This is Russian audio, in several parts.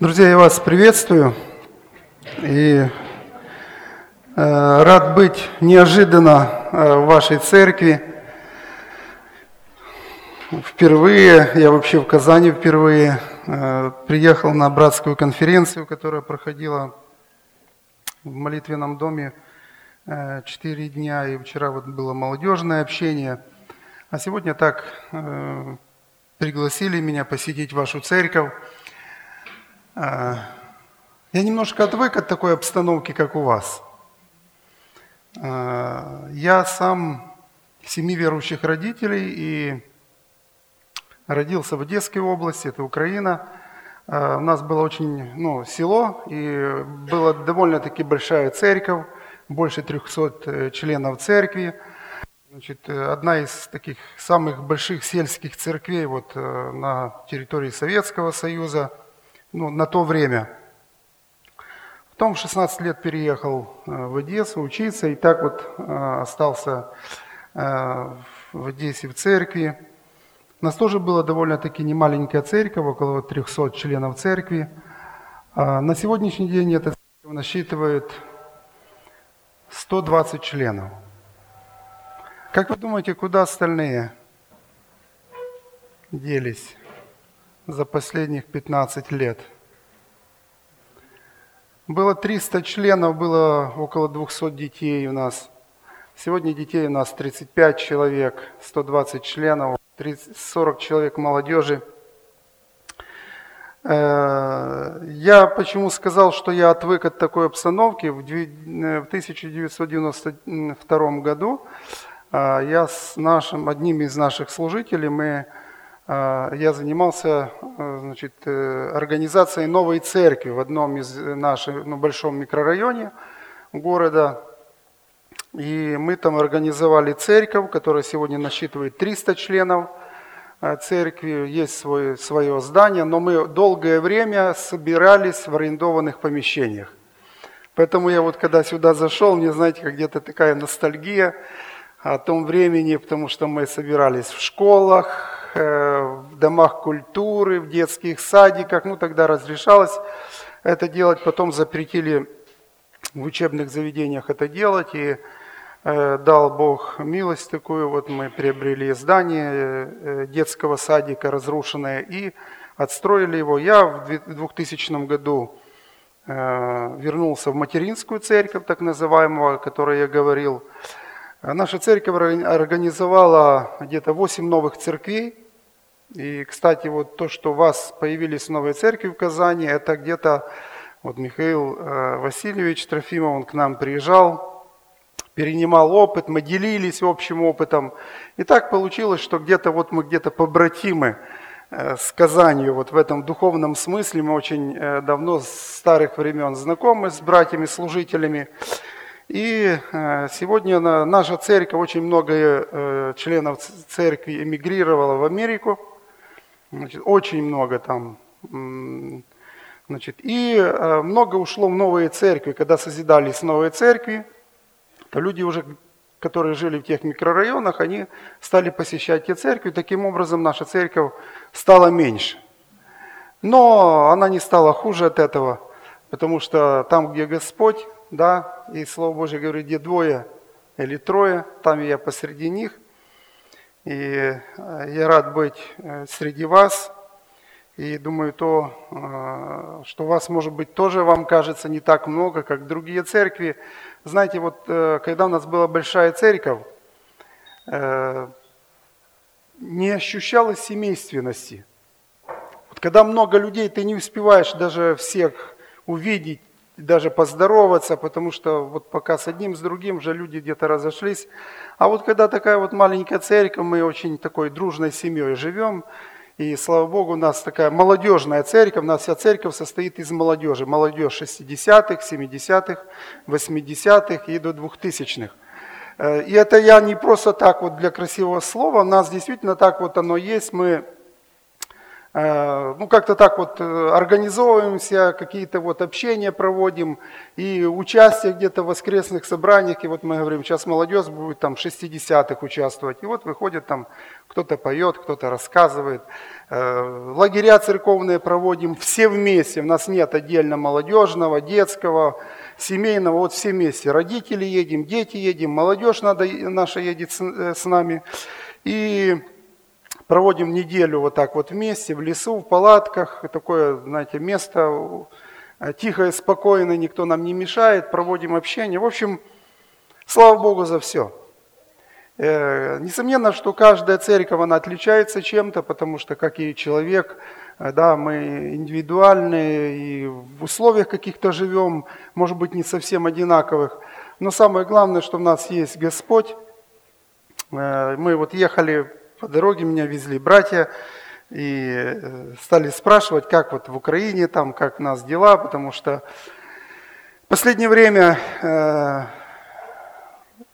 Друзья, я вас приветствую и э, рад быть неожиданно э, в вашей церкви. Впервые, я вообще в Казани впервые э, приехал на братскую конференцию, которая проходила в молитвенном доме э, четыре дня, и вчера вот было молодежное общение. А сегодня так э, пригласили меня посетить вашу церковь. А, я немножко отвык от такой обстановки, как у вас. А, я сам семи верующих родителей и родился в Одесской области, это Украина. А, у нас было очень ну, село, и была довольно-таки большая церковь, больше 300 э, членов церкви. Значит, э, одна из таких самых больших сельских церквей вот, э, на территории Советского Союза – ну, на то время. Потом в 16 лет переехал э, в Одессу учиться, и так вот э, остался э, в Одессе в церкви. У нас тоже была довольно-таки немаленькая церковь, около 300 членов церкви. А на сегодняшний день эта церковь насчитывает 120 членов. Как вы думаете, куда остальные делись? За последних 15 лет. Было 300 членов, было около 200 детей у нас. Сегодня детей у нас 35 человек, 120 членов, 30, 40 человек молодежи. Э, я почему сказал, что я отвык от такой обстановки? В 1992 году э, я с нашим, одним из наших служителей, мы я занимался э, значит, э, организацией новой церкви в одном из наших, ну, большом микрорайоне города. И мы там организовали церковь, которая сегодня насчитывает 300 членов э, церкви, есть свое, свое здание, но мы долгое время собирались в арендованных помещениях. Поэтому я вот когда сюда зашел, мне, знаете, как где-то такая ностальгия о том времени, потому что мы собирались в школах, Э, в домах культуры, в детских садиках. Ну, тогда разрешалось это делать. Потом запретили в учебных заведениях это делать. И э, дал Бог милость такую. Вот мы приобрели здание э, детского садика разрушенное и отстроили его. Я в 2000 году вернулся в материнскую церковь, так называемую, о которой я говорил. Наша церковь организовала где-то 8 новых церквей. И, кстати, вот то, что у вас появились новые церкви в Казани, это где-то, вот Михаил э, Васильевич Трофимов, он к нам приезжал, перенимал опыт, мы делились общим опытом. И так получилось, что где-то вот мы где-то побратимы э, с Казанью, вот в этом духовном смысле мы очень э, давно с старых времен знакомы с братьями-служителями. И сегодня наша церковь, очень много членов церкви эмигрировало в Америку – Значит, очень много там. Значит, и э, много ушло в новые церкви. Когда созидались новые церкви, то люди уже, которые жили в тех микрорайонах, они стали посещать те церкви. Таким образом, наша церковь стала меньше. Но она не стала хуже от этого, потому что там, где Господь, да, и Слово Божье говорит, где двое или трое, там я посреди них – и э, я рад быть э, среди вас. И думаю, то, э, что вас, может быть, тоже вам кажется не так много, как другие церкви. Знаете, вот когда у нас была большая церковь, не ощущалось семейственности. Вот когда много людей, ты не успеваешь даже всех увидеть, даже поздороваться, потому что вот пока с одним, с другим уже люди где-то разошлись. А вот когда такая вот маленькая церковь, мы очень такой дружной семьей живем, и слава Богу, у нас такая молодежная церковь, у нас вся церковь состоит из молодежи. Молодежь 60-х, 70-х, 80-х и до 2000-х. Э, и это я не просто так вот для красивого слова, у нас действительно так вот оно есть. Мы ну, как-то так вот э, организовываемся, какие-то вот общения проводим, и участие где-то в воскресных собраниях, и вот мы говорим, сейчас молодежь будет там 60-х участвовать, и вот выходит там, кто-то поет, кто-то рассказывает. Э, лагеря церковные проводим все вместе, у нас нет отдельно молодежного, детского, семейного, вот все вместе. Родители едем, дети едем, молодежь надо, наша едет с, с нами. И проводим неделю вот так вот вместе, в лесу, в палатках, такое, знаете, место э, тихое, спокойное, никто нам не мешает, проводим общение. В общем, слава Богу за все. Э, несомненно, что каждая церковь, она отличается чем-то, потому что, как и человек, э, да, мы индивидуальные и в условиях каких-то живем, может быть, не совсем одинаковых. Но самое главное, что у нас есть Господь. Мы вот ехали по дороге меня везли братья и э, стали спрашивать, как вот в Украине там, как у нас дела, потому что в последнее время э,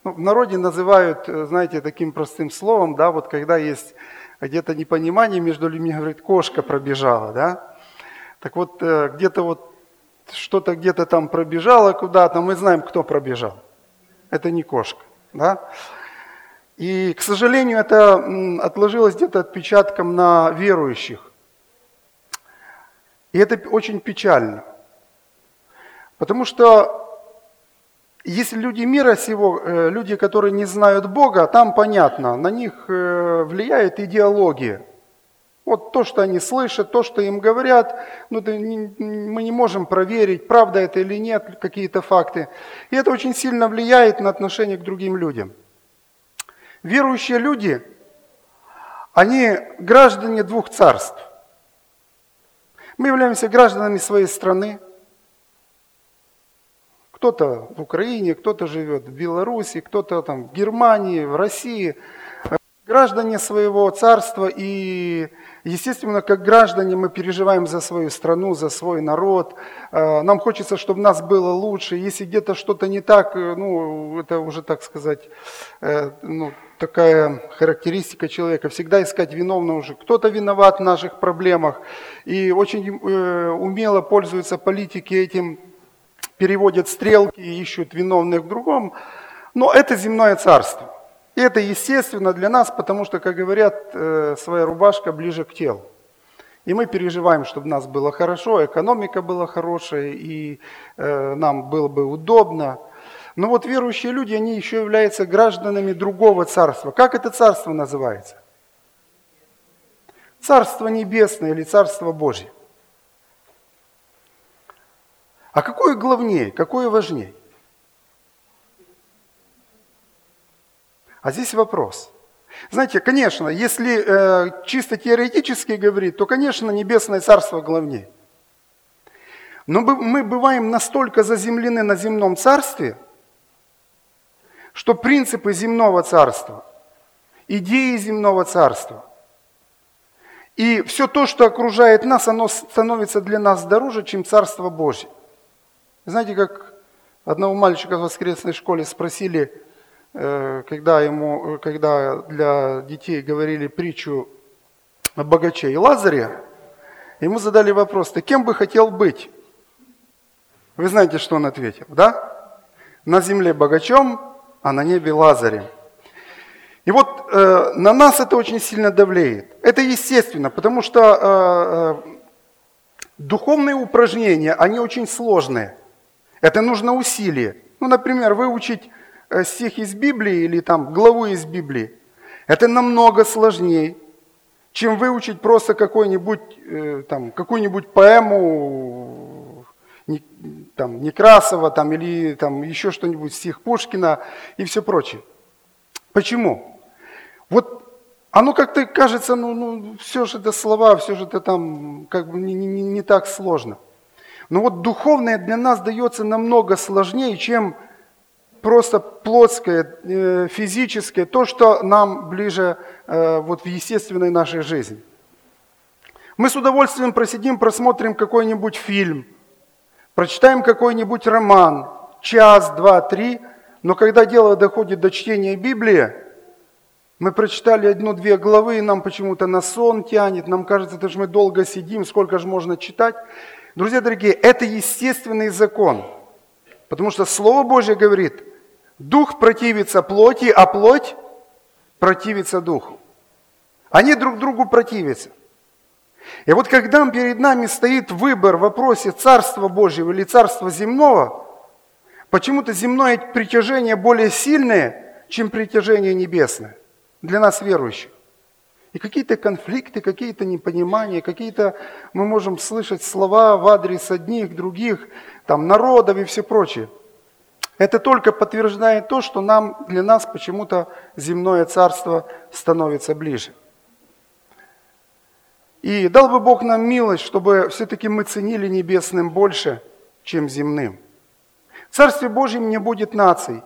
ну, в народе называют, э, знаете, таким простым словом, да, вот когда есть где-то непонимание между людьми, говорит, кошка пробежала, да. Так вот, где-то вот что-то где-то там пробежало куда-то, мы знаем, кто пробежал. Это не кошка, да. И, к сожалению, это отложилось где-то отпечатком на верующих. И это очень печально. Потому что если люди мира сего, э, люди, которые не знают Бога, там понятно, на них э, влияет идеология. Вот то, что они слышат, то, что им говорят, ну, мы не можем проверить, правда это или нет, какие-то факты. И это очень сильно влияет на отношение к другим людям. Верующие люди, они граждане двух царств. Мы являемся гражданами своей страны. Кто-то в Украине, кто-то живет в Беларуси, кто-то там в Германии, в России. Граждане своего царства и Естественно, как граждане мы переживаем за свою страну, за свой народ. Э, нам хочется, чтобы нас было лучше. Если где-то что-то не так, э, ну, это уже, так сказать, э, ну, такая характеристика человека. Всегда искать виновного уже. Кто-то виноват в наших проблемах. И очень умело пользуются политики этим, переводят стрелки, ищут виновных в другом. Но это земное царство. И это естественно для нас, потому что, как говорят, э, своя рубашка ближе к телу. И мы переживаем, чтобы нас было хорошо, экономика была хорошая, и э, нам было бы удобно. Но вот верующие люди, они еще являются гражданами другого царства. Как это царство называется? Царство небесное или царство Божье. А какое главнее, какое важнее? А здесь вопрос. Знаете, конечно, если э, чисто теоретически говорить, то, конечно, небесное царство главнее. Но мы бываем настолько заземлены на земном царстве, что принципы земного царства, идеи земного царства и все то, что окружает нас, оно становится для нас дороже, чем Царство Божье. Знаете, как одного мальчика в воскресной школе спросили, когда, ему, когда для детей говорили притчу о богаче и Лазаре, ему задали вопрос, ты кем бы хотел быть? Вы знаете, что он ответил, да? На земле богачом, а на небе Лазарем. И вот э, на нас это очень сильно давлеет. Это естественно, потому что э, э, духовные упражнения, они очень сложные. Это нужно усилие. Ну, например, выучить Э, стих из Библии или там главу из Библии, это намного сложнее, чем выучить просто какой-нибудь, э, там, какую-нибудь поэму там, Некрасова там, или там, еще что-нибудь, стих Пушкина и все прочее. Почему? Вот оно как-то кажется, ну, ну все же это слова, все же это там как бы не, не, не так сложно. Но вот духовное для нас дается намного сложнее, чем просто плотское, э, физическое, то, что нам ближе э, вот в естественной нашей жизни. Мы с удовольствием просидим, просмотрим какой-нибудь фильм, прочитаем какой-нибудь роман, час, два, три, но когда дело доходит до чтения Библии, Мы прочитали одну-две главы, и нам почему-то на сон тянет, нам кажется, это же мы долго сидим, сколько же можно читать. Друзья дорогие, это естественный закон, потому что Слово Божье говорит, дух противится плоти, а плоть противится духу. Они друг другу противятся. И вот когда перед нами стоит выбор в вопросе Царства Божьего или Царства земного, почему-то земное притяжение более сильное, чем притяжение небесное для нас верующих. И какие-то конфликты, какие-то непонимания, какие-то мы можем слышать слова в адрес одних, других, там, народов и все прочее. Это только подтверждает то, что нам, для нас почему-то земное царство становится ближе. И дал бы Бог нам милость, чтобы все-таки мы ценили небесным больше, чем земным. В Царстве Божьем не будет наций.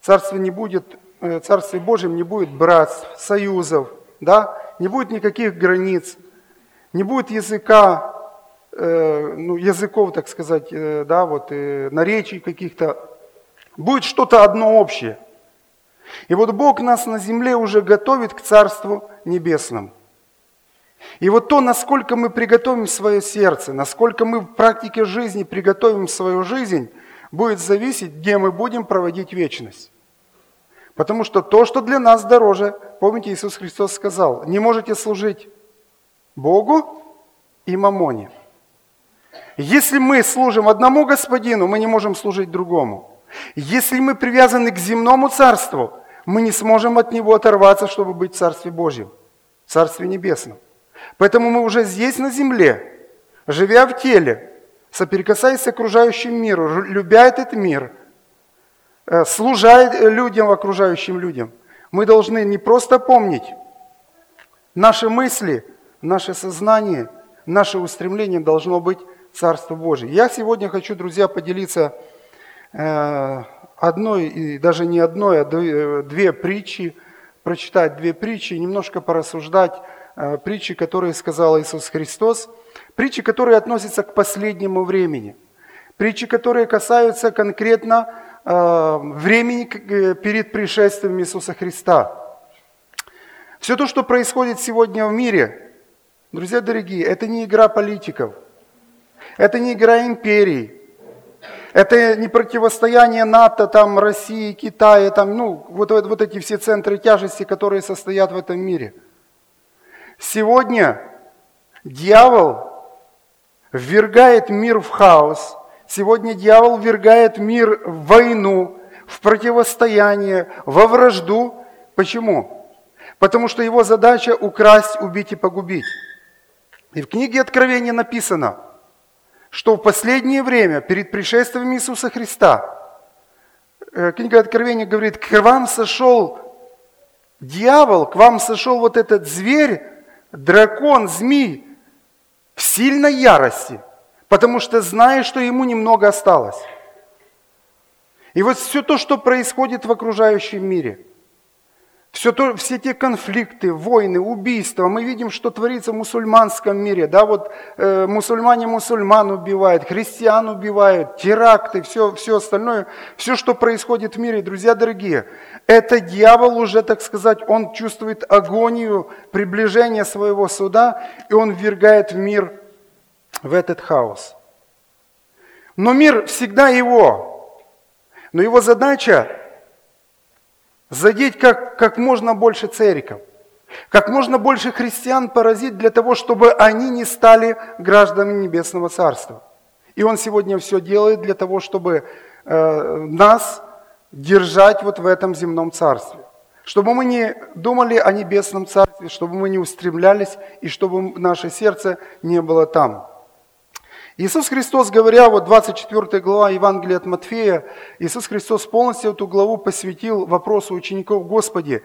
Царстве, не будет, э, Царстве Божьем не будет братств, союзов, да? не будет никаких границ, не будет языка, э, ну, языков, так сказать, э, да, вот, наречий каких-то. Будет что-то одно общее. И вот Бог нас на земле уже готовит к Царству Небесному. И вот то, насколько мы приготовим свое сердце, насколько мы в практике жизни приготовим свою жизнь, будет зависеть, где мы будем проводить вечность. Потому что то, что для нас дороже, помните, Иисус Христос сказал, не можете служить Богу и мамоне. Если мы служим одному Господину, мы не можем служить другому. Если мы привязаны к земному царству, мы не сможем от него оторваться, чтобы быть в Царстве Божьем, в Царстве Небесном. Поэтому мы уже здесь, на земле, живя в теле, соприкасаясь с окружающим миром, любя этот мир, э, служа людям, окружающим людям, мы должны не просто помнить наши мысли, наше сознание, наше устремление должно быть Царство Божие. Я сегодня хочу, друзья, поделиться э, одной, и даже не одной, а две, две притчи, прочитать две притчи, немножко порассуждать Э, притчи, которые сказал Иисус Христос, притчи, которые относятся к последнему времени, притчи, которые касаются конкретно э, времени э, перед пришествием Иисуса Христа. Все то, что происходит сегодня в мире, друзья дорогие, это не игра политиков, это не игра империй, это не противостояние НАТО, там, России, Китая, там, ну, вот, вот, вот эти все центры тяжести, которые состоят в этом мире – Сегодня дьявол ввергает мир в хаос. Сегодня дьявол ввергает мир в войну, в противостояние, во вражду. Почему? Потому что его задача украсть, убить и погубить. И в книге Откровения написано, что в последнее время, перед пришествием Иисуса Христа, э, книга Откровения говорит, к вам сошел дьявол, к вам сошел вот этот зверь, дракон, змей в сильной ярости, потому что знает, что ему немного осталось. И вот все то, что происходит в окружающем мире, все, то, все те конфликты, войны, убийства, мы видим, что творится в мусульманском мире. Да, вот э, мусульмане мусульман убивают, христиан убивают, теракты, все, все остальное, все, что происходит в мире, друзья дорогие, это дьявол уже, так сказать, он чувствует агонию приближения своего суда, и он ввергает в мир в этот хаос. Но мир всегда его. Но его задача задеть как, как можно больше церковь, как можно больше христиан поразить для того, чтобы они не стали гражданами Небесного Царства. И он сегодня все делает для того, чтобы э, нас держать вот в этом земном царстве. Чтобы мы не думали о небесном царстве, чтобы мы не устремлялись и чтобы наше сердце не было там. Иисус Христос, говоря, вот 24 глава Евангелия от Матфея, Иисус Христос полностью эту главу посвятил вопросу учеников Господи,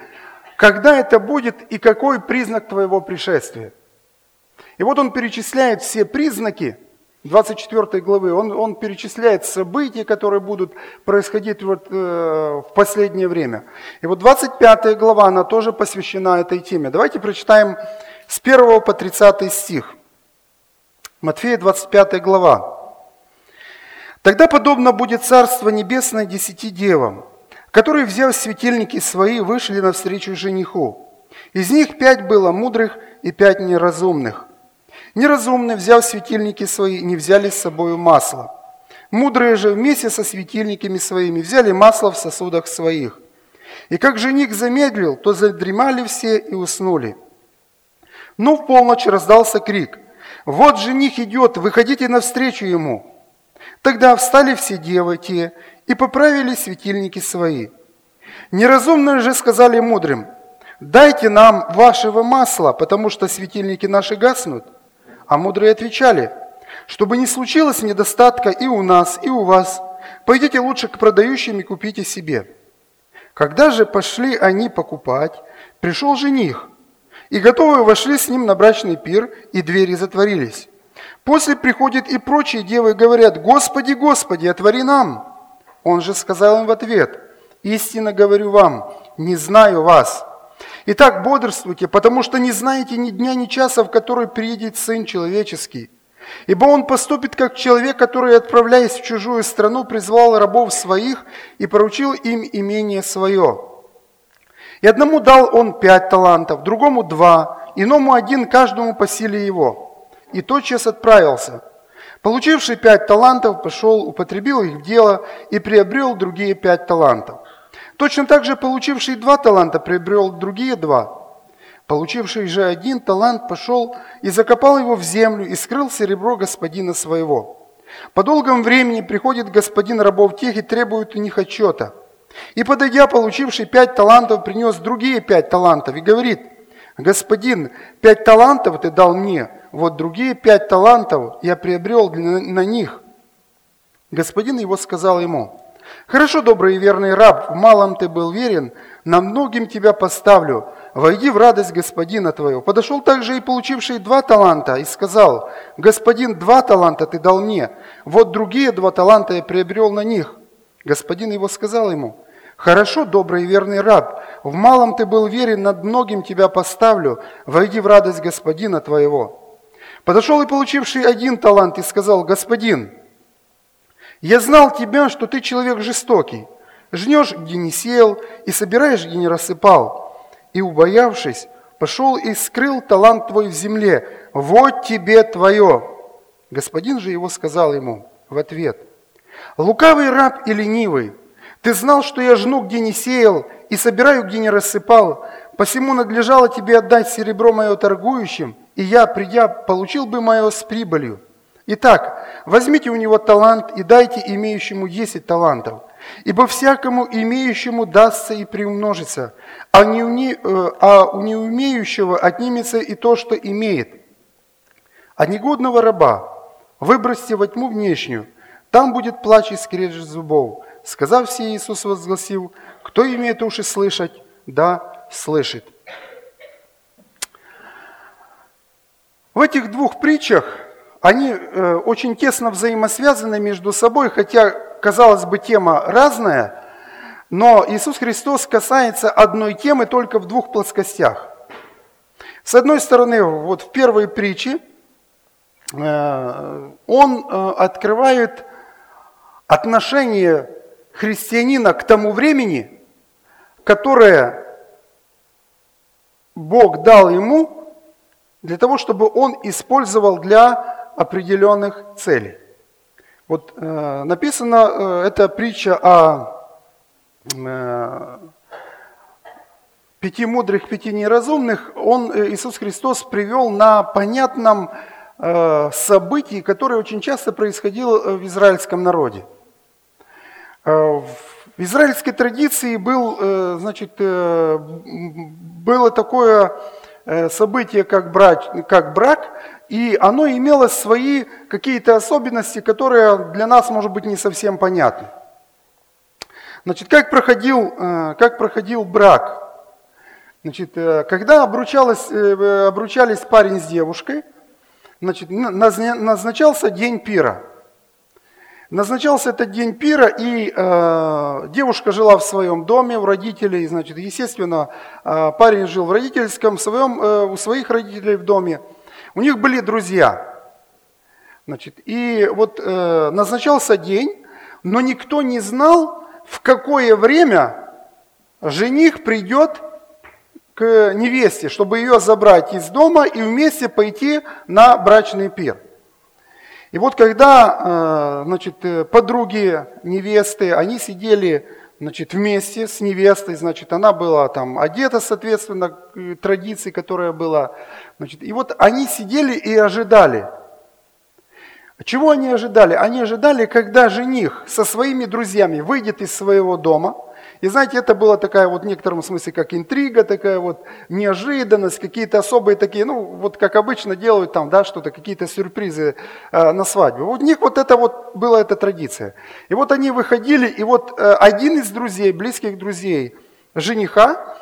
когда это будет и какой признак твоего пришествия? И вот он перечисляет все признаки, 24 главы, он, он перечисляет события, которые будут происходить вот, э, в последнее время. И вот 25 глава, она тоже посвящена этой теме. Давайте прочитаем с 1 по 30 стих. Матфея 25 глава. «Тогда подобно будет Царство Небесное десяти девам, которые, взяв светильники свои, вышли навстречу жениху. Из них пять было мудрых и пять неразумных. Неразумные, взяв светильники свои, не взяли с собой масло. Мудрые же вместе со светильниками своими взяли масло в сосудах своих. И как жених замедлил, то задремали все и уснули. Но в полночь раздался крик. «Вот жених идет, выходите навстречу ему!» Тогда встали все девы те и поправили светильники свои. Неразумные же сказали мудрым, «Дайте нам вашего масла, потому что светильники наши гаснут». А мудрые отвечали, «Чтобы не случилось недостатка и у нас, и у вас, пойдите лучше к продающим и купите себе». Когда же пошли они покупать, пришел жених, и готовые вошли с ним на брачный пир, и двери затворились. После приходят и прочие девы и говорят, «Господи, Господи, отвори нам!» Он же сказал им в ответ, «Истинно говорю вам, не знаю вас». Итак, бодрствуйте, потому что не знаете ни дня, ни часа, в который приедет Сын Человеческий. Ибо он поступит как человек, который, отправляясь в чужую страну, призвал рабов своих и поручил им имение свое. И одному дал он пять талантов, другому два, иному один, каждому по силе его. И тотчас отправился – Получивший пять талантов, пошел, употребил их в дело и приобрел другие пять талантов. Точно так же получивший два таланта приобрел другие два. Получивший же один талант пошел и закопал его в землю и скрыл серебро господина своего. По долгом времени приходит господин рабов тех и требует у них отчета. И подойдя, получивший пять талантов, принес другие пять талантов и говорит, «Господин, пять талантов ты дал мне, вот другие пять талантов я приобрел на них. Господин его сказал ему, «Хорошо, добрый и верный раб, в малом ты был верен, на многим тебя поставлю, войди в радость господина твоего». Подошел также и получивший два таланта и сказал, «Господин, два таланта ты дал мне, вот другие два таланта я приобрел на них». Господин его сказал ему, «Хорошо, добрый и верный раб, в малом ты был верен, над многим тебя поставлю, войди в радость господина твоего». Подошел и получивший один талант и сказал, «Господин, я знал тебя, что ты человек жестокий, жнешь, где не сеял, и собираешь, где не рассыпал. И, убоявшись, пошел и скрыл талант твой в земле. Вот тебе твое». Господин же его сказал ему в ответ, «Лукавый раб и ленивый, ты знал, что я жну, где не сеял, и собираю, где не рассыпал, посему надлежало тебе отдать серебро мое торгующим, и я, придя, получил бы мое с прибылью. Итак, возьмите у него талант и дайте имеющему десять талантов, ибо всякому имеющему дастся и приумножится, а, не, уне, э, а у неумеющего отнимется и то, что имеет. А негодного раба выбросьте во тьму внешнюю, там будет плач и скрежет зубов. Сказав все, Иисус возгласил, кто имеет уши слышать, да, слышит. В этих двух притчах они э, очень тесно взаимосвязаны между собой, хотя, казалось бы, тема разная, но Иисус Христос касается одной темы только в двух плоскостях. С одной стороны, вот в первой притче э, он э, открывает отношение христианина к тому времени, которое Бог дал ему для того, чтобы он использовал для определенных целей. Вот э, написано, э, эта притча о э, пяти мудрых, пяти неразумных, он, э, Иисус Христос, привел на понятном э, событии, которое очень часто происходило э, в израильском народе. Э, в израильской традиции был, э, значит, э, было такое событие как брак, как брак, и оно имело свои какие-то особенности, которые для нас, может быть, не совсем понятны. Значит, как проходил, как проходил брак? Значит, когда обручалось, обручались парень с девушкой, значит, назначался день пира – Назначался этот день пира, и э, девушка жила в своем доме у родителей, значит, естественно, э, парень жил в родительском, своем, э, у своих родителей в доме. У них были друзья. Значит, и вот э, назначался день, но никто не знал, в какое время жених придет к невесте, чтобы ее забрать из дома и вместе пойти на брачный пир. И вот когда значит, подруги невесты, они сидели значит, вместе с невестой, значит, она была там одета, соответственно, традиции, которая была. Значит, и вот они сидели и ожидали. Чего они ожидали? Они ожидали, когда жених со своими друзьями выйдет из своего дома – и знаете, это была такая вот в некотором смысле как интрига, такая вот неожиданность, какие-то особые такие, ну вот как обычно делают там, да, что-то, какие-то сюрпризы э, на свадьбе. У них вот это вот была эта традиция. И вот они выходили, и вот э, один из друзей, близких друзей жениха,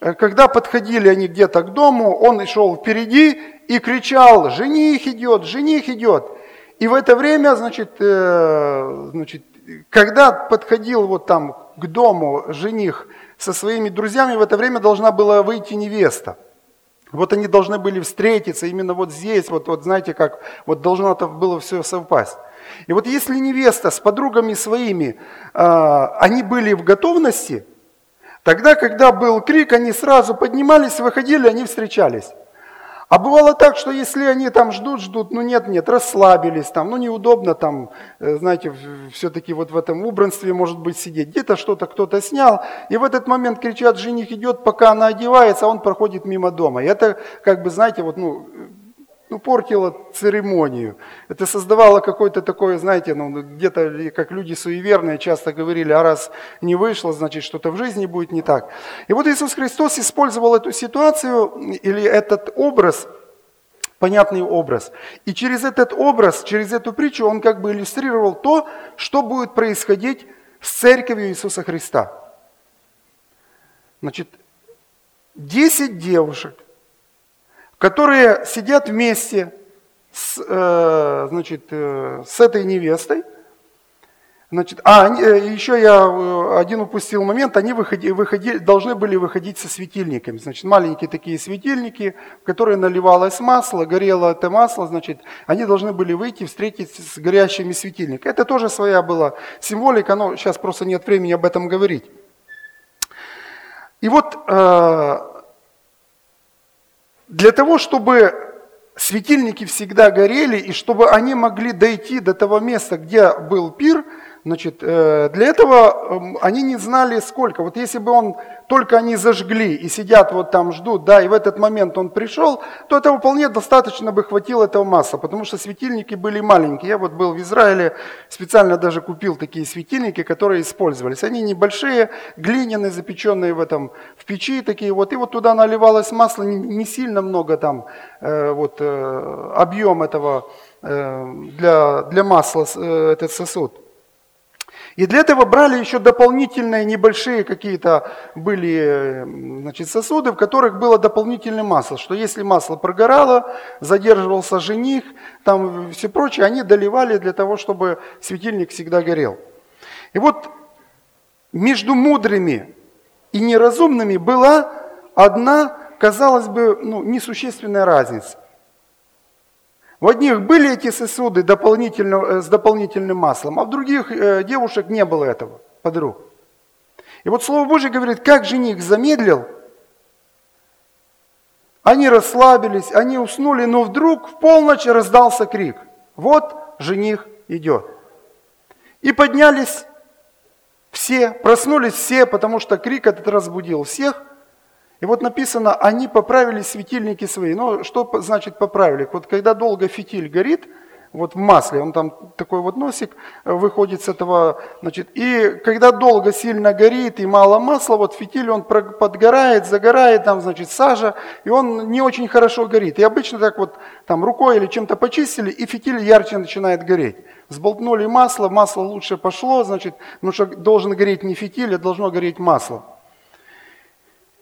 э, когда подходили они где-то к дому, он шел впереди и кричал, жених идет, жених идет. И в это время, значит, э, значит когда подходил вот там к дому жених со своими друзьями, в это время должна была выйти невеста. Вот они должны были встретиться именно вот здесь, вот, вот знаете, как вот должно это было все совпасть. И вот если невеста с подругами своими, э, они были в готовности, тогда, когда был крик, они сразу поднимались, выходили, они встречались. А бывало так, что если они там ждут, ждут, ну нет, нет, расслабились там, ну неудобно там, э, знаете, все-таки вот в этом убранстве может быть сидеть. Где-то что-то кто-то снял, и в этот момент кричат, жених идет, пока она одевается, а он проходит мимо дома. И это, как бы, знаете, вот, ну, ну, портило церемонию. Это создавало какой-то такой, знаете, ну, где-то, как люди суеверные часто говорили, а раз не вышло, значит, что-то в жизни будет не так. И вот Иисус Христос использовал эту ситуацию или этот образ, понятный образ. И через этот образ, через эту притчу он как бы иллюстрировал то, что будет происходить с церковью Иисуса Христа. Значит, 10 девушек, которые сидят вместе с, э, значит, э, с этой невестой. Значит, а, э, еще я один упустил момент, они выходи, выходи, должны были выходить со светильниками. Значит, маленькие такие светильники, в которые наливалось масло, горело это масло, значит, они должны были выйти, встретиться с горящими светильниками. Это тоже своя была символика, но сейчас просто нет времени об этом говорить. И вот для того, чтобы светильники всегда горели, и чтобы они могли дойти до того места, где был пир, Значит, э, для этого эм, они не знали сколько. Вот если бы он, только они зажгли и сидят вот там, ждут, да, и в этот момент он пришел, то этого вполне достаточно бы хватило этого масла, потому что светильники были маленькие. Я вот был в Израиле, специально даже купил такие светильники, которые использовались. Они небольшие, глиняные, запеченные в этом, в печи такие вот. И вот туда наливалось масло, не, сильно много там, э, вот э, объем этого для, для масла, этот сосуд. И для этого брали еще дополнительные небольшие какие-то были значит, сосуды, в которых было дополнительное масло, что если масло прогорало, задерживался жених, там все прочее, они доливали для того, чтобы светильник всегда горел. И вот между мудрыми и неразумными была одна, казалось бы, ну, несущественная разница. В одних были эти сосуды дополнительно, э, с дополнительным маслом, а в других э, девушек не было этого, подруг. И вот Слово Божье говорит, как жених замедлил, они расслабились, они уснули, но вдруг в полночь раздался крик. Вот жених идет. И поднялись все, проснулись все, потому что крик этот разбудил всех – и вот написано, они поправили светильники свои. Ну, что значит поправили? Вот когда долго фитиль горит, вот в масле, он там такой вот носик э, выходит с этого, значит, и когда долго сильно горит и мало масла, вот фитиль он подгорает, загорает, там, значит, сажа, и он не очень хорошо горит. И обычно так вот там рукой или чем-то почистили, и фитиль ярче начинает гореть. Сболтнули масло, масло лучше пошло, значит, потому что должен гореть не фитиль, а должно гореть масло.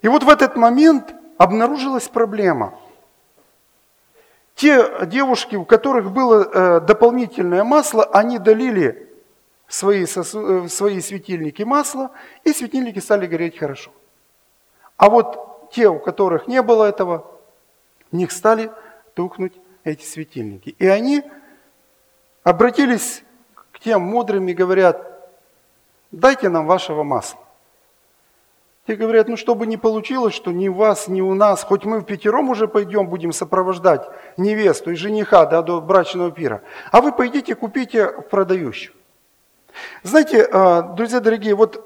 И вот в этот момент обнаружилась проблема. Те девушки, у которых было э, дополнительное масло, они долили свои, э, свои светильники масла, и светильники стали гореть хорошо. А вот те, у которых не было этого, в них стали тухнуть эти светильники. И они обратились к тем мудрым и говорят, дайте нам вашего масла. Те говорят, ну чтобы не получилось, что ни у вас, ни у нас, хоть мы в пятером уже пойдем, будем сопровождать невесту и жениха да, до брачного пира, а вы пойдите купите в продающих. Знаете, э, друзья дорогие, вот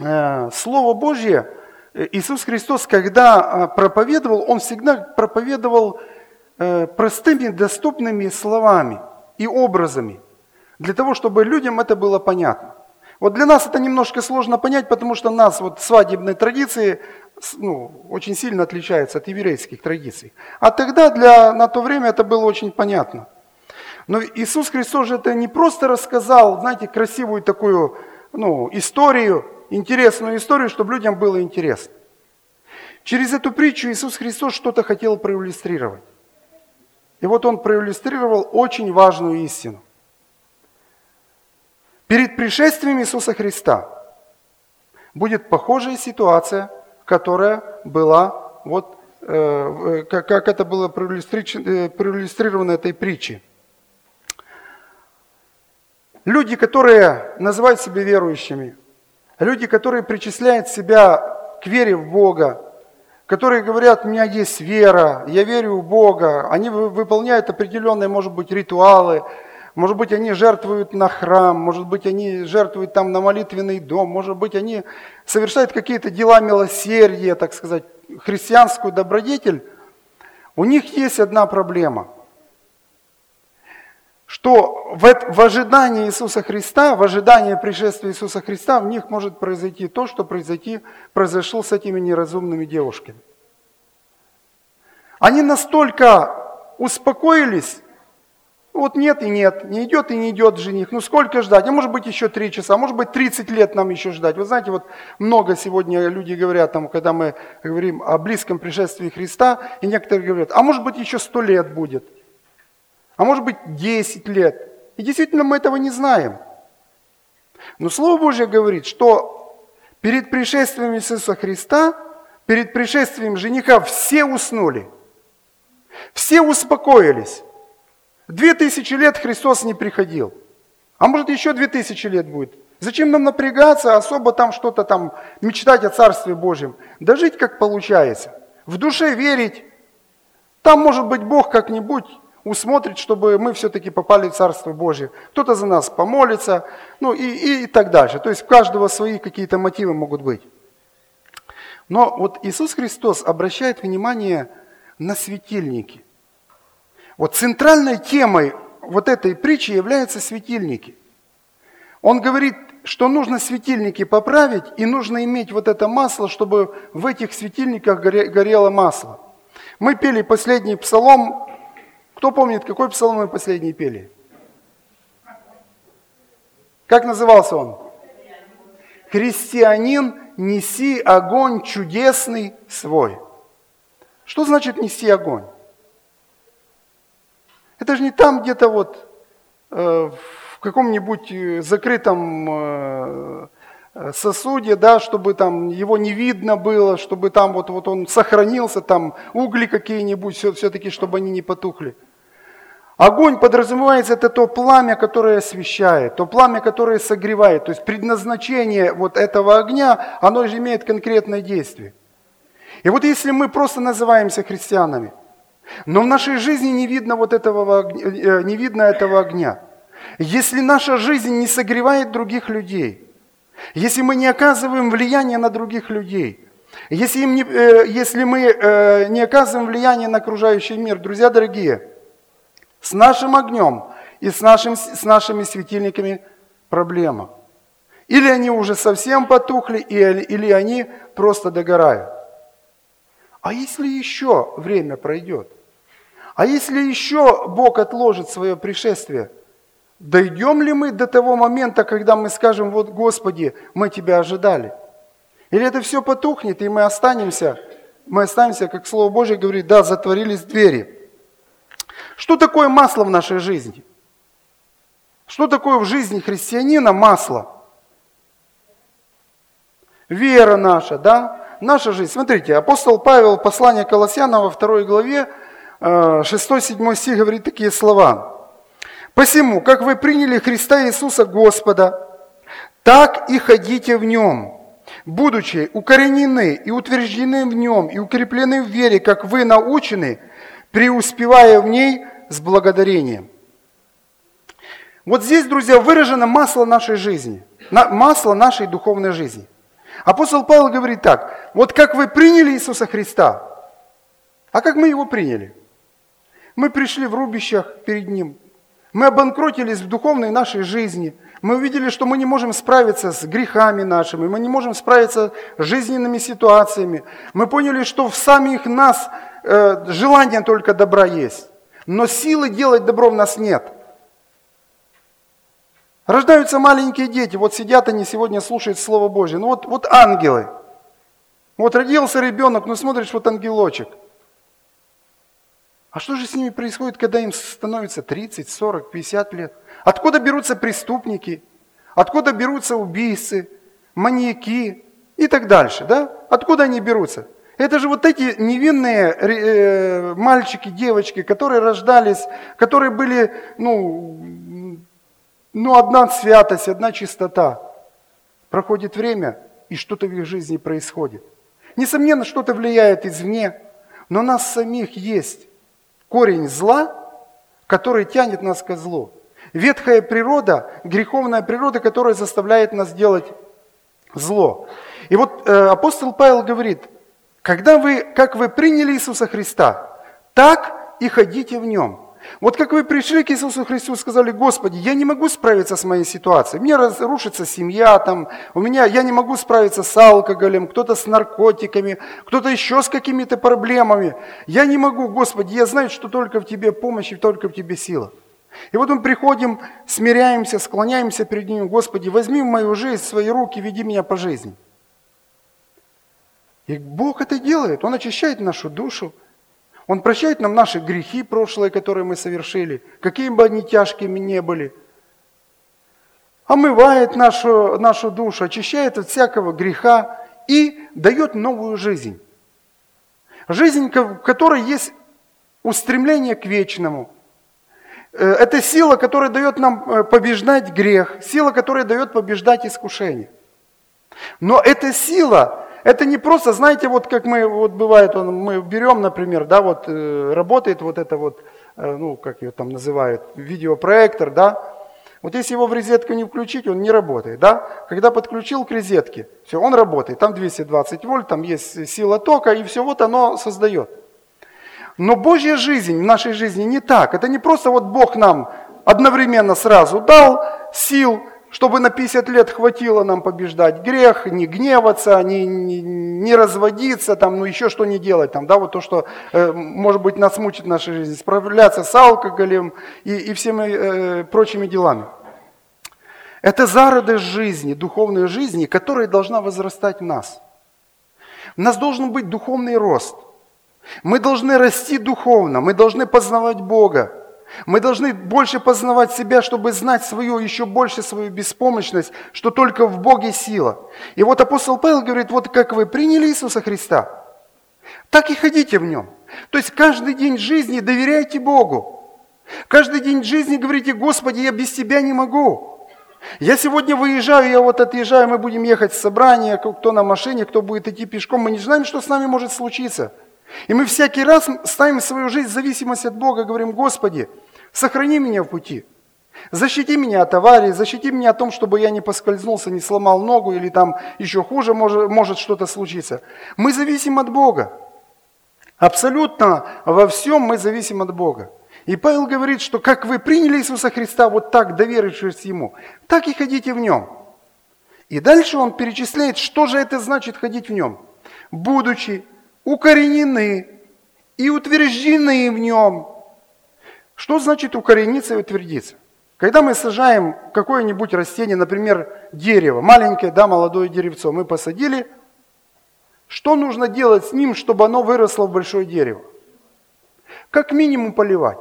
э, Слово Божье, э, Иисус Христос, когда проповедовал, Он всегда проповедовал простыми, доступными словами и образами, для того, чтобы людям это было понятно. Вот для нас это немножко сложно понять, потому что нас вот свадебные традиции ну, очень сильно отличаются от еврейских традиций. А тогда для, на то время это было очень понятно. Но Иисус Христос же это не просто рассказал, знаете, красивую такую ну, историю, интересную историю, чтобы людям было интересно. Через эту притчу Иисус Христос что-то хотел проиллюстрировать. И вот он проиллюстрировал очень важную истину. Перед пришествием Иисуса Христа будет похожая ситуация, которая была, вот, э, как, как это было э, проиллюстрировано этой притчей. Люди, которые называют себя верующими, люди, которые причисляют себя к вере в Бога, которые говорят, у меня есть вера, я верю в Бога, они выполняют определенные, может быть, ритуалы, может быть, они жертвуют на храм, может быть, они жертвуют там на молитвенный дом, может быть, они совершают какие-то дела милосердия, так сказать, христианскую добродетель. У них есть одна проблема, что в, в ожидании Иисуса Христа, в ожидании пришествия Иисуса Христа, в них может произойти то, что произойти, произошло с этими неразумными девушками. Они настолько успокоились, вот нет и нет, не идет и не идет жених. Ну сколько ждать? А может быть еще три часа, может быть 30 лет нам еще ждать. Вы знаете, вот много сегодня люди говорят, там, когда мы говорим о близком пришествии Христа, и некоторые говорят, а может быть еще сто лет будет, а может быть 10 лет. И действительно мы этого не знаем. Но Слово Божье говорит, что перед пришествием Иисуса Христа, перед пришествием жениха все уснули, все успокоились. Две тысячи лет Христос не приходил. А может еще две тысячи лет будет. Зачем нам напрягаться, особо там что-то там, мечтать о Царстве Божьем? Да жить как получается. В душе верить. Там, может быть, Бог как-нибудь усмотрит, чтобы мы все-таки попали в Царство Божье. Кто-то за нас помолится, ну и, и, и так дальше. То есть у каждого свои какие-то мотивы могут быть. Но вот Иисус Христос обращает внимание на светильники – вот центральной темой вот этой притчи являются светильники. Он говорит, что нужно светильники поправить, и нужно иметь вот это масло, чтобы в этих светильниках горело масло. Мы пели последний псалом. Кто помнит, какой псалом мы последний пели? Как назывался он? Христианин, неси огонь чудесный свой. Что значит нести огонь? Это же не там где-то вот э, в каком-нибудь э, закрытом э, сосуде, да, чтобы там его не видно было, чтобы там вот, вот он сохранился, там угли какие-нибудь, все, все-таки, чтобы они не потухли. Огонь подразумевается, это то пламя, которое освещает, то пламя, которое согревает. То есть предназначение вот этого огня, оно же имеет конкретное действие. И вот если мы просто называемся христианами – но в нашей жизни не видно, вот этого, э, не видно этого огня. Если наша жизнь не согревает других людей, если мы не оказываем влияния на других людей, если, им не, э, если мы э, не оказываем влияния на окружающий мир, друзья дорогие, с нашим огнем и с, нашим, с нашими светильниками проблема. Или они уже совсем потухли, или они просто догорают. А если еще время пройдет? А если еще Бог отложит свое пришествие? Дойдем ли мы до того момента, когда мы скажем, вот Господи, мы Тебя ожидали? Или это все потухнет, и мы останемся, мы останемся, как Слово Божье говорит, да, затворились двери. Что такое масло в нашей жизни? Что такое в жизни христианина масло? Вера наша, да? Наша жизнь. Смотрите, апостол Павел, послание Колоссянам во второй главе, 6-7 э, стих говорит такие слова. «Посему, как вы приняли Христа Иисуса Господа, так и ходите в Нем, будучи укоренены и утверждены в нем, и укреплены в вере, как вы научены, преуспевая в ней с благодарением. Вот здесь, друзья, выражено масло нашей жизни, масло нашей духовной жизни. Апостол Павел говорит так, вот как вы приняли Иисуса Христа, а как мы его приняли? Мы пришли в рубищах перед Ним, мы обанкротились в духовной нашей жизни, мы увидели, что мы не можем справиться с грехами нашими, мы не можем справиться с жизненными ситуациями. Мы поняли, что в самих нас э, желание только добра есть, но силы делать добро в нас нет – Рождаются маленькие дети, вот сидят они сегодня, слушают Слово Божье. Ну вот, вот ангелы. Вот родился ребенок, ну смотришь, вот ангелочек. А что же с ними происходит, когда им становится 30, 40, 50 лет? Откуда берутся преступники? Откуда берутся убийцы, маньяки и так дальше? Да? Откуда они берутся? Это же вот эти невинные э, мальчики, девочки, которые рождались, которые были, ну, ну, одна святость, одна чистота. Проходит время, и что-то в их жизни происходит. Несомненно, что-то влияет извне, но у нас самих есть корень зла, который тянет нас ко злу. Ветхая природа, греховная природа, которая заставляет нас делать зло. И вот э, апостол Павел говорит, когда вы, как вы приняли Иисуса Христа, так и ходите в нем. Вот как вы пришли к Иисусу Христу и сказали, Господи, я не могу справиться с моей ситуацией, мне разрушится семья, там, у меня, я не могу справиться с алкоголем, кто-то с наркотиками, кто-то еще с какими-то проблемами. Я не могу, Господи, я знаю, что только в Тебе помощь и только в Тебе сила. И вот мы приходим, смиряемся, склоняемся перед Ним, Господи, возьми в мою жизнь свои руки, веди меня по жизни. И Бог это делает, Он очищает нашу душу, он прощает нам наши грехи прошлые, которые мы совершили, какими бы они тяжкими не были. Омывает нашу, нашу душу, очищает от всякого греха и дает новую жизнь. Жизнь, в которой есть устремление к вечному. Э, это сила, которая дает нам э, побеждать грех, сила, которая дает побеждать искушение. Но эта сила это не просто, знаете, вот как мы, вот бывает, он, мы берем, например, да, вот э, работает вот это вот, э, ну, как ее там называют, видеопроектор, да, вот если его в розетку не включить, он не работает, да? Когда подключил к розетке, все, он работает, там 220 вольт, там есть сила тока, и все вот оно создает. Но Божья жизнь в нашей жизни не так. Это не просто вот Бог нам одновременно сразу дал сил, чтобы на 50 лет хватило нам побеждать грех, не гневаться, не, не, не разводиться, там, ну еще что не делать, там, да, вот то, что, э, может быть, нас мучит нашей жизни, справляться с алкоголем и, и всеми э, прочими делами. Это зародыш жизни, духовной жизни, которая должна возрастать в нас. У нас должен быть духовный рост. Мы должны расти духовно, мы должны познавать Бога. Мы должны больше познавать себя, чтобы знать свою, еще больше свою беспомощность, что только в Боге сила. И вот апостол Павел говорит, вот как вы приняли Иисуса Христа, так и ходите в нем. То есть каждый день жизни доверяйте Богу. Каждый день жизни говорите, Господи, я без Тебя не могу. Я сегодня выезжаю, я вот отъезжаю, мы будем ехать в собрание, кто на машине, кто будет идти пешком. Мы не знаем, что с нами может случиться. И мы всякий раз ставим свою жизнь в зависимость от Бога, говорим, Господи, сохрани меня в пути. Защити меня от аварии, защити меня от том, чтобы я не поскользнулся, не сломал ногу или там еще хуже может, может что-то случиться. Мы зависим от Бога. Абсолютно во всем мы зависим от Бога. И Павел говорит, что как вы приняли Иисуса Христа, вот так доверившись Ему, так и ходите в Нем. И дальше он перечисляет, что же это значит ходить в Нем. Будучи укоренены и утверждены в нем. Что значит укорениться и утвердиться? Когда мы сажаем какое-нибудь растение, например, дерево, маленькое, да, молодое деревцо, мы посадили, что нужно делать с ним, чтобы оно выросло в большое дерево? Как минимум поливать.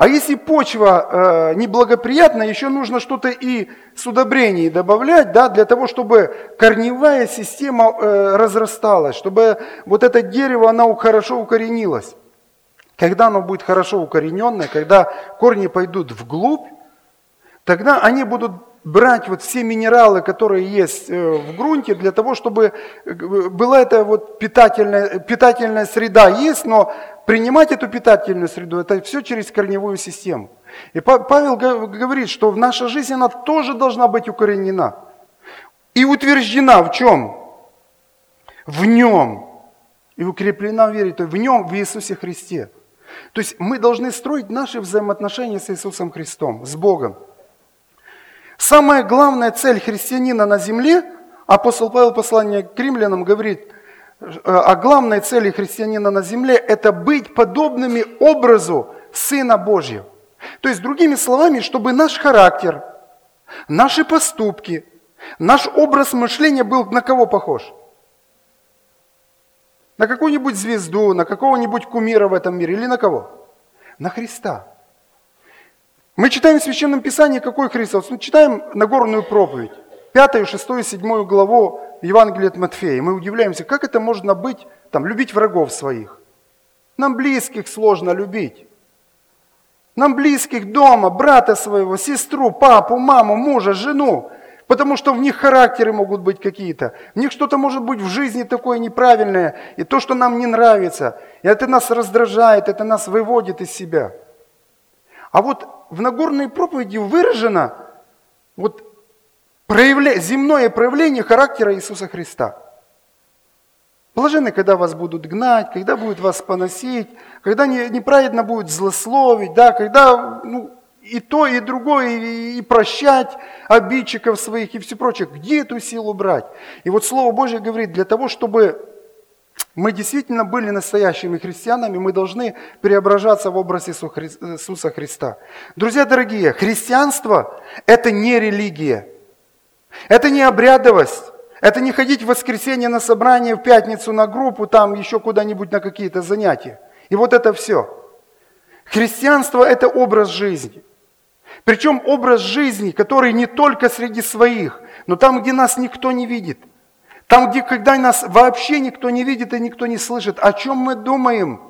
А если почва э, неблагоприятна, еще нужно что-то и с удобрений добавлять, да, для того, чтобы корневая система э, разрасталась, чтобы вот это дерево, оно хорошо укоренилось. Когда оно будет хорошо укорененное, когда корни пойдут вглубь, тогда они будут брать вот все минералы, которые есть э, в грунте, для того, чтобы э, была эта вот питательная, питательная среда есть, но принимать эту питательную среду, это все через корневую систему. И Павел говорит, что наша жизнь, она тоже должна быть укоренена. И утверждена в чем? В нем. И укреплена в вере, то в нем, в Иисусе Христе. То есть мы должны строить наши взаимоотношения с Иисусом Христом, с Богом. Самая главная цель христианина на земле, апостол Павел послание к римлянам говорит, о главной цели христианина на земле – это быть подобными образу Сына Божьего. То есть, другими словами, чтобы наш характер, наши поступки, наш образ мышления был на кого похож? На какую-нибудь звезду, на какого-нибудь кумира в этом мире или на кого? На Христа. Мы читаем в Священном Писании, какой Христос? Мы читаем Нагорную проповедь, 5, 6, 7 главу Евангелия от Матфея. Мы удивляемся, как это можно быть, там, любить врагов своих. Нам близких сложно любить. Нам близких дома, брата своего, сестру, папу, маму, мужа, жену. Потому что в них характеры могут быть какие-то. В них что-то может быть в жизни такое неправильное. И то, что нам не нравится. И это нас раздражает, это нас выводит из себя. А вот в Нагорной проповеди выражено вот проявля... земное проявление характера Иисуса Христа. Блажены, когда вас будут гнать, когда будут вас поносить, когда неправедно будут злословить, да, когда ну, и то, и другое, и, и прощать обидчиков своих и все прочее. Где эту силу брать? И вот Слово Божье говорит, для того, чтобы мы действительно были настоящими христианами, мы должны преображаться в образ Иисуса Христа. Друзья дорогие, христианство – это не религия, это не обрядовость, это не ходить в воскресенье на собрание, в пятницу на группу, там еще куда-нибудь на какие-то занятия. И вот это все. Христианство – это образ жизни. Причем образ жизни, который не только среди своих, но там, где нас никто не видит. Там, где когда нас вообще никто не видит и никто не слышит, о чем мы думаем,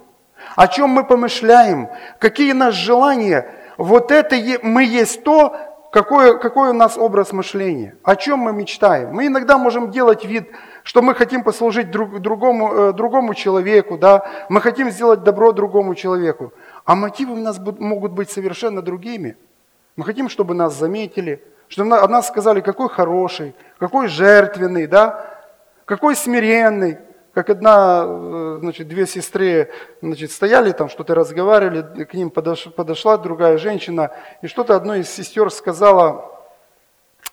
о чем мы помышляем, какие наши желания. Вот это мы есть то, какой, какой у нас образ мышления, о чем мы мечтаем. Мы иногда можем делать вид, что мы хотим послужить друг, другому, э, другому человеку, да? мы хотим сделать добро другому человеку, а мотивы у нас могут быть совершенно другими. Мы хотим, чтобы нас заметили, чтобы нас сказали, какой хороший, какой жертвенный, да? Какой смиренный, как одна, э, значит, две сестры значит, стояли там, что-то разговаривали, к ним подошла, подошла другая женщина, и что-то одной из сестер сказала,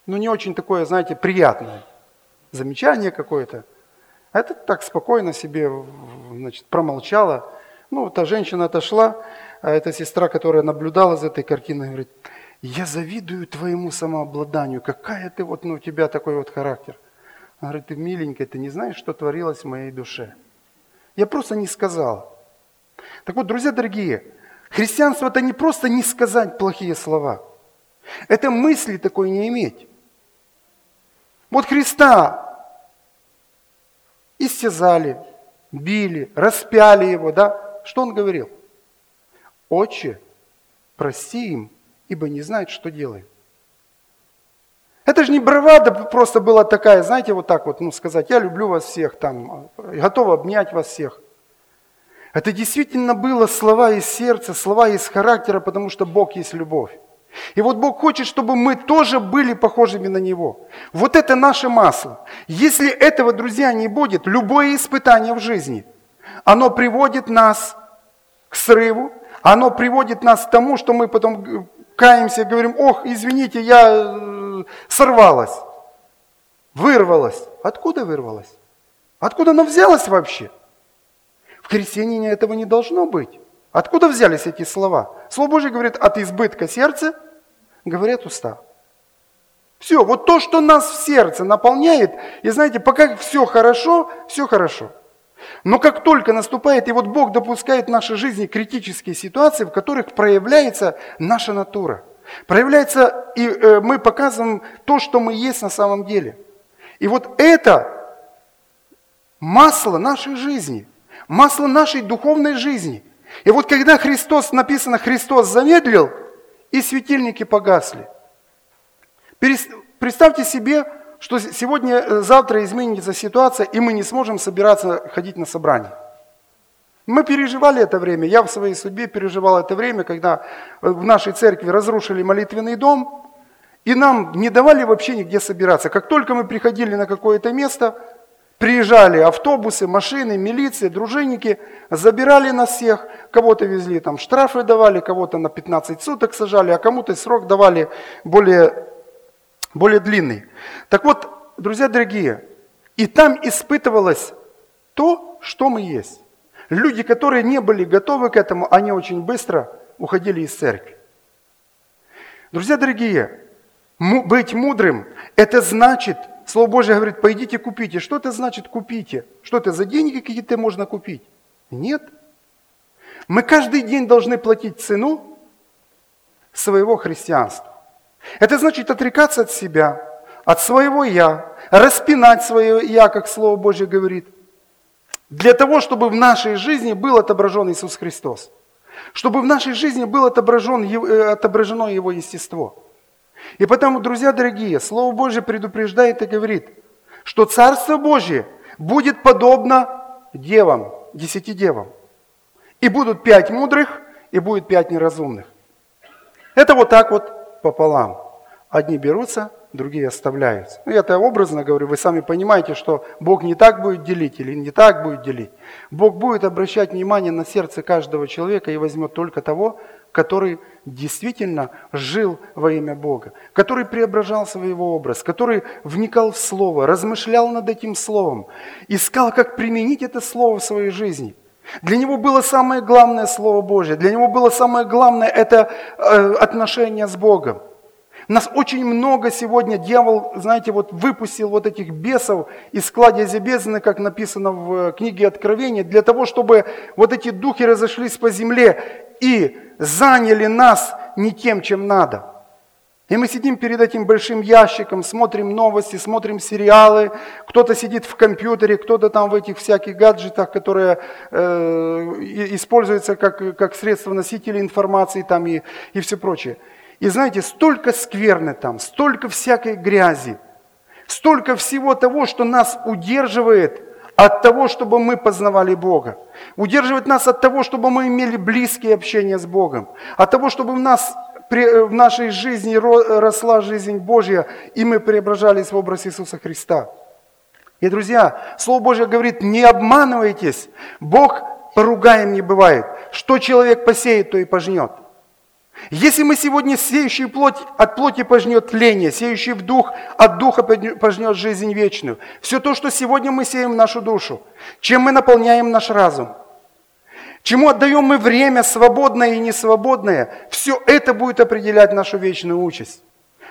ну не очень такое, знаете, приятное замечание какое-то. А это так спокойно себе значит, промолчала. Ну, та женщина отошла, а эта сестра, которая наблюдала за этой картиной, говорит, я завидую твоему самообладанию, какая ты вот, ну, у тебя такой вот характер. Она говорит, ты миленькая, ты не знаешь, что творилось в моей душе. Я просто не сказал. Так вот, друзья дорогие, христианство это не просто не сказать плохие слова. Это мысли такой не иметь. Вот Христа истязали, били, распяли его, да? Что он говорил? Отче, прости им, ибо не знают, что делают. Это же не бравада просто была такая, знаете, вот так вот, ну, сказать, я люблю вас всех, там, готов обнять вас всех. Это действительно было слова из сердца, слова из характера, потому что Бог есть любовь. И вот Бог хочет, чтобы мы тоже были похожими на Него. Вот это наше масло. Если этого, друзья, не будет, любое испытание в жизни, оно приводит нас к срыву, оно приводит нас к тому, что мы потом каемся и говорим, ох, извините, я э, сорвалась, вырвалась. Откуда вырвалась? Откуда она взялась вообще? В христианине этого не должно быть. Откуда взялись эти слова? Слово Божье говорит, от избытка сердца говорят уста. Все, вот то, что нас в сердце наполняет, и знаете, пока все хорошо, все хорошо. Но как только наступает, и вот Бог допускает в нашей жизни критические ситуации, в которых проявляется наша натура. Проявляется, и э, мы показываем то, что мы есть на самом деле. И вот это масло нашей жизни, масло нашей духовной жизни. И вот когда Христос, написано, Христос замедлил, и светильники погасли. Представьте себе, что сегодня, э, завтра изменится ситуация, и мы не сможем собираться ходить на собрание. Мы переживали это время, я в своей судьбе переживал это время, когда э, в нашей церкви разрушили молитвенный дом, и нам не давали вообще нигде собираться. Как только мы приходили на какое-то место, приезжали автобусы, машины, милиция, дружинники, забирали нас всех, кого-то везли, там штрафы давали, кого-то на 15 суток сажали, а кому-то срок давали более, более длинный. Так вот, друзья дорогие, и там испытывалось то, что мы есть. Люди, которые не были готовы к этому, они очень быстро уходили из церкви. Друзья дорогие, быть мудрым – это значит, Слово Божье говорит, пойдите купите. Что это значит купите? Что это за деньги какие-то можно купить? Нет. Мы каждый день должны платить цену своего христианства. Это значит отрекаться от себя, от своего «я», распинать свое «я», как Слово Божье говорит, для того, чтобы в нашей жизни был отображен Иисус Христос. Чтобы в нашей жизни было отображен, э, отображено Его естество. И потому, друзья дорогие, Слово Божье предупреждает и говорит, что Царство Божье будет подобно девам, десяти девам. И будут пять мудрых, и будет пять неразумных. Это вот так вот пополам. Одни берутся, другие оставляются. Ну, это образно говорю, вы сами понимаете, что Бог не так будет делить или не так будет делить. Бог будет обращать внимание на сердце каждого человека и возьмет только того, который действительно жил во имя Бога, который преображался в его образ, который вникал в Слово, размышлял над этим Словом, искал, как применить это Слово в своей жизни. Для него было самое главное Слово Божье, для него было самое главное это э, отношение с Богом. Нас очень много сегодня дьявол, знаете, вот выпустил вот этих бесов из кладези бездны, как написано в книге Откровения, для того, чтобы вот эти духи разошлись по земле и заняли нас не тем, чем надо. И мы сидим перед этим большим ящиком, смотрим новости, смотрим сериалы, кто-то сидит в компьютере, кто-то там в этих всяких гаджетах, которые э, используются как, как средство носителя информации там и, и все прочее. И знаете, столько скверны там, столько всякой грязи, столько всего того, что нас удерживает от того, чтобы мы познавали Бога. Удерживает нас от того, чтобы мы имели близкие общения с Богом. От того, чтобы в, нас, в нашей жизни росла жизнь Божья, и мы преображались в образ Иисуса Христа. И, друзья, Слово Божье говорит, не обманывайтесь, Бог поругаем не бывает. Что человек посеет, то и пожнет. Если мы сегодня сеющий плоть от плоти пожнет тление, сеющий в дух от духа пожнет жизнь вечную. Все то, что сегодня мы сеем в нашу душу, чем мы наполняем наш разум, чему отдаем мы время свободное и несвободное, все это будет определять нашу вечную участь.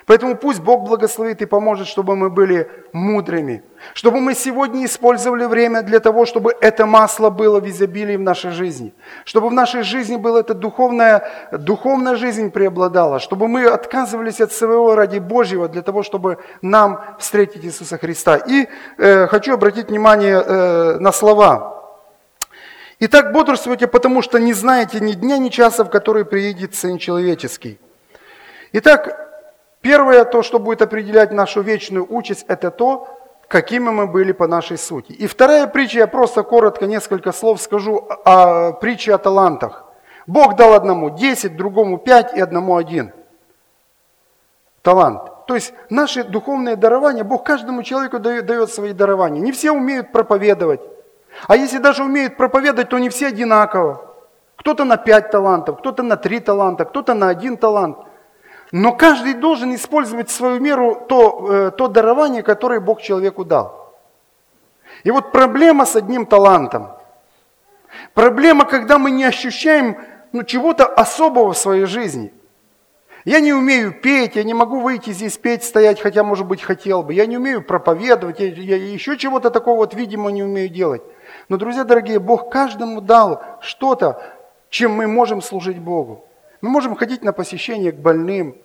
Поэтому пусть Бог благословит и поможет, чтобы мы были мудрыми, чтобы мы сегодня использовали время для того, чтобы это масло было в изобилии в нашей жизни, чтобы в нашей жизни была эта духовная, духовная жизнь преобладала, чтобы мы отказывались от своего ради Божьего для того, чтобы нам встретить Иисуса Христа. И э, хочу обратить внимание э, на слова. Итак, бодрствуйте, потому что не знаете ни дня, ни часа, в который приедет Сын Человеческий. Итак, Первое, то, что будет определять нашу вечную участь, это то, какими мы были по нашей сути. И вторая притча, я просто коротко несколько слов скажу о притче о талантах. Бог дал одному 10, другому 5 и одному один талант. То есть наши духовные дарования, Бог каждому человеку дает, дает свои дарования. Не все умеют проповедовать. А если даже умеют проповедовать, то не все одинаково. Кто-то на 5 талантов, кто-то на 3 таланта, кто-то на один талант – но каждый должен использовать в свою меру то, э, то дарование, которое Бог человеку дал. И вот проблема с одним талантом. Проблема, когда мы не ощущаем ну, чего-то особого в своей жизни. Я не умею петь, я не могу выйти здесь петь, стоять, хотя, может быть, хотел бы. Я не умею проповедовать, я, я еще чего-то такого вот, видимо, не умею делать. Но, друзья дорогие, Бог каждому дал что-то, чем мы можем служить Богу. Мы можем ходить на посещение к больным.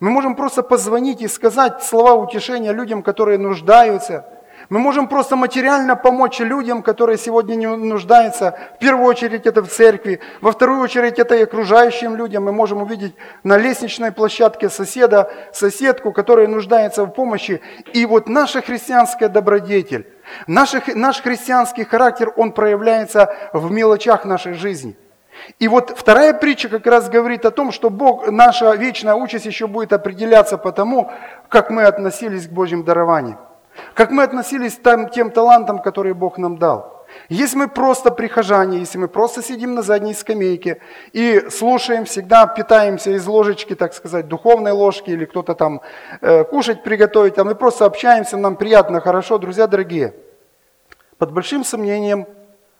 Мы можем просто позвонить и сказать слова утешения людям, которые нуждаются. Мы можем просто материально помочь людям, которые сегодня не нуждаются. В первую очередь это в церкви, во вторую очередь это и окружающим людям. Мы можем увидеть на лестничной площадке соседа, соседку, которая нуждается в помощи. И вот наша христианская добродетель, наш, наш христианский характер, он проявляется в мелочах нашей жизни – и вот вторая притча как раз говорит о том, что Бог, наша вечная участь еще будет определяться по тому, как мы относились к Божьим дарованиям. Как мы относились к тем талантам, которые Бог нам дал. Если мы просто прихожане, если мы просто сидим на задней скамейке и слушаем, всегда питаемся из ложечки, так сказать, духовной ложки, или кто-то там э, кушать приготовить, а мы просто общаемся, нам приятно, хорошо, друзья дорогие. Под большим сомнением,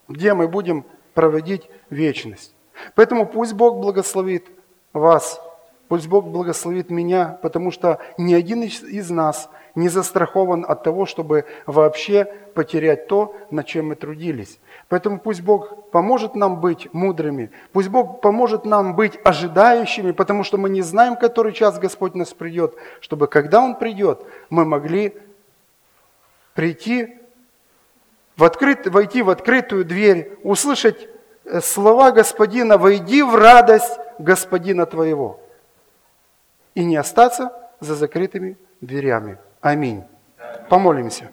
где мы будем проводить вечность. Поэтому пусть Бог благословит вас, пусть Бог благословит меня, потому что ни один из нас не застрахован от того, чтобы вообще потерять то, над чем мы трудились. Поэтому пусть Бог поможет нам быть мудрыми, пусть Бог поможет нам быть ожидающими, потому что мы не знаем, который час Господь нас придет, чтобы когда Он придет, мы могли прийти в открыт, войти в открытую дверь, услышать слова Господина «Войди в радость Господина твоего» и не остаться за закрытыми дверями. Аминь. Помолимся.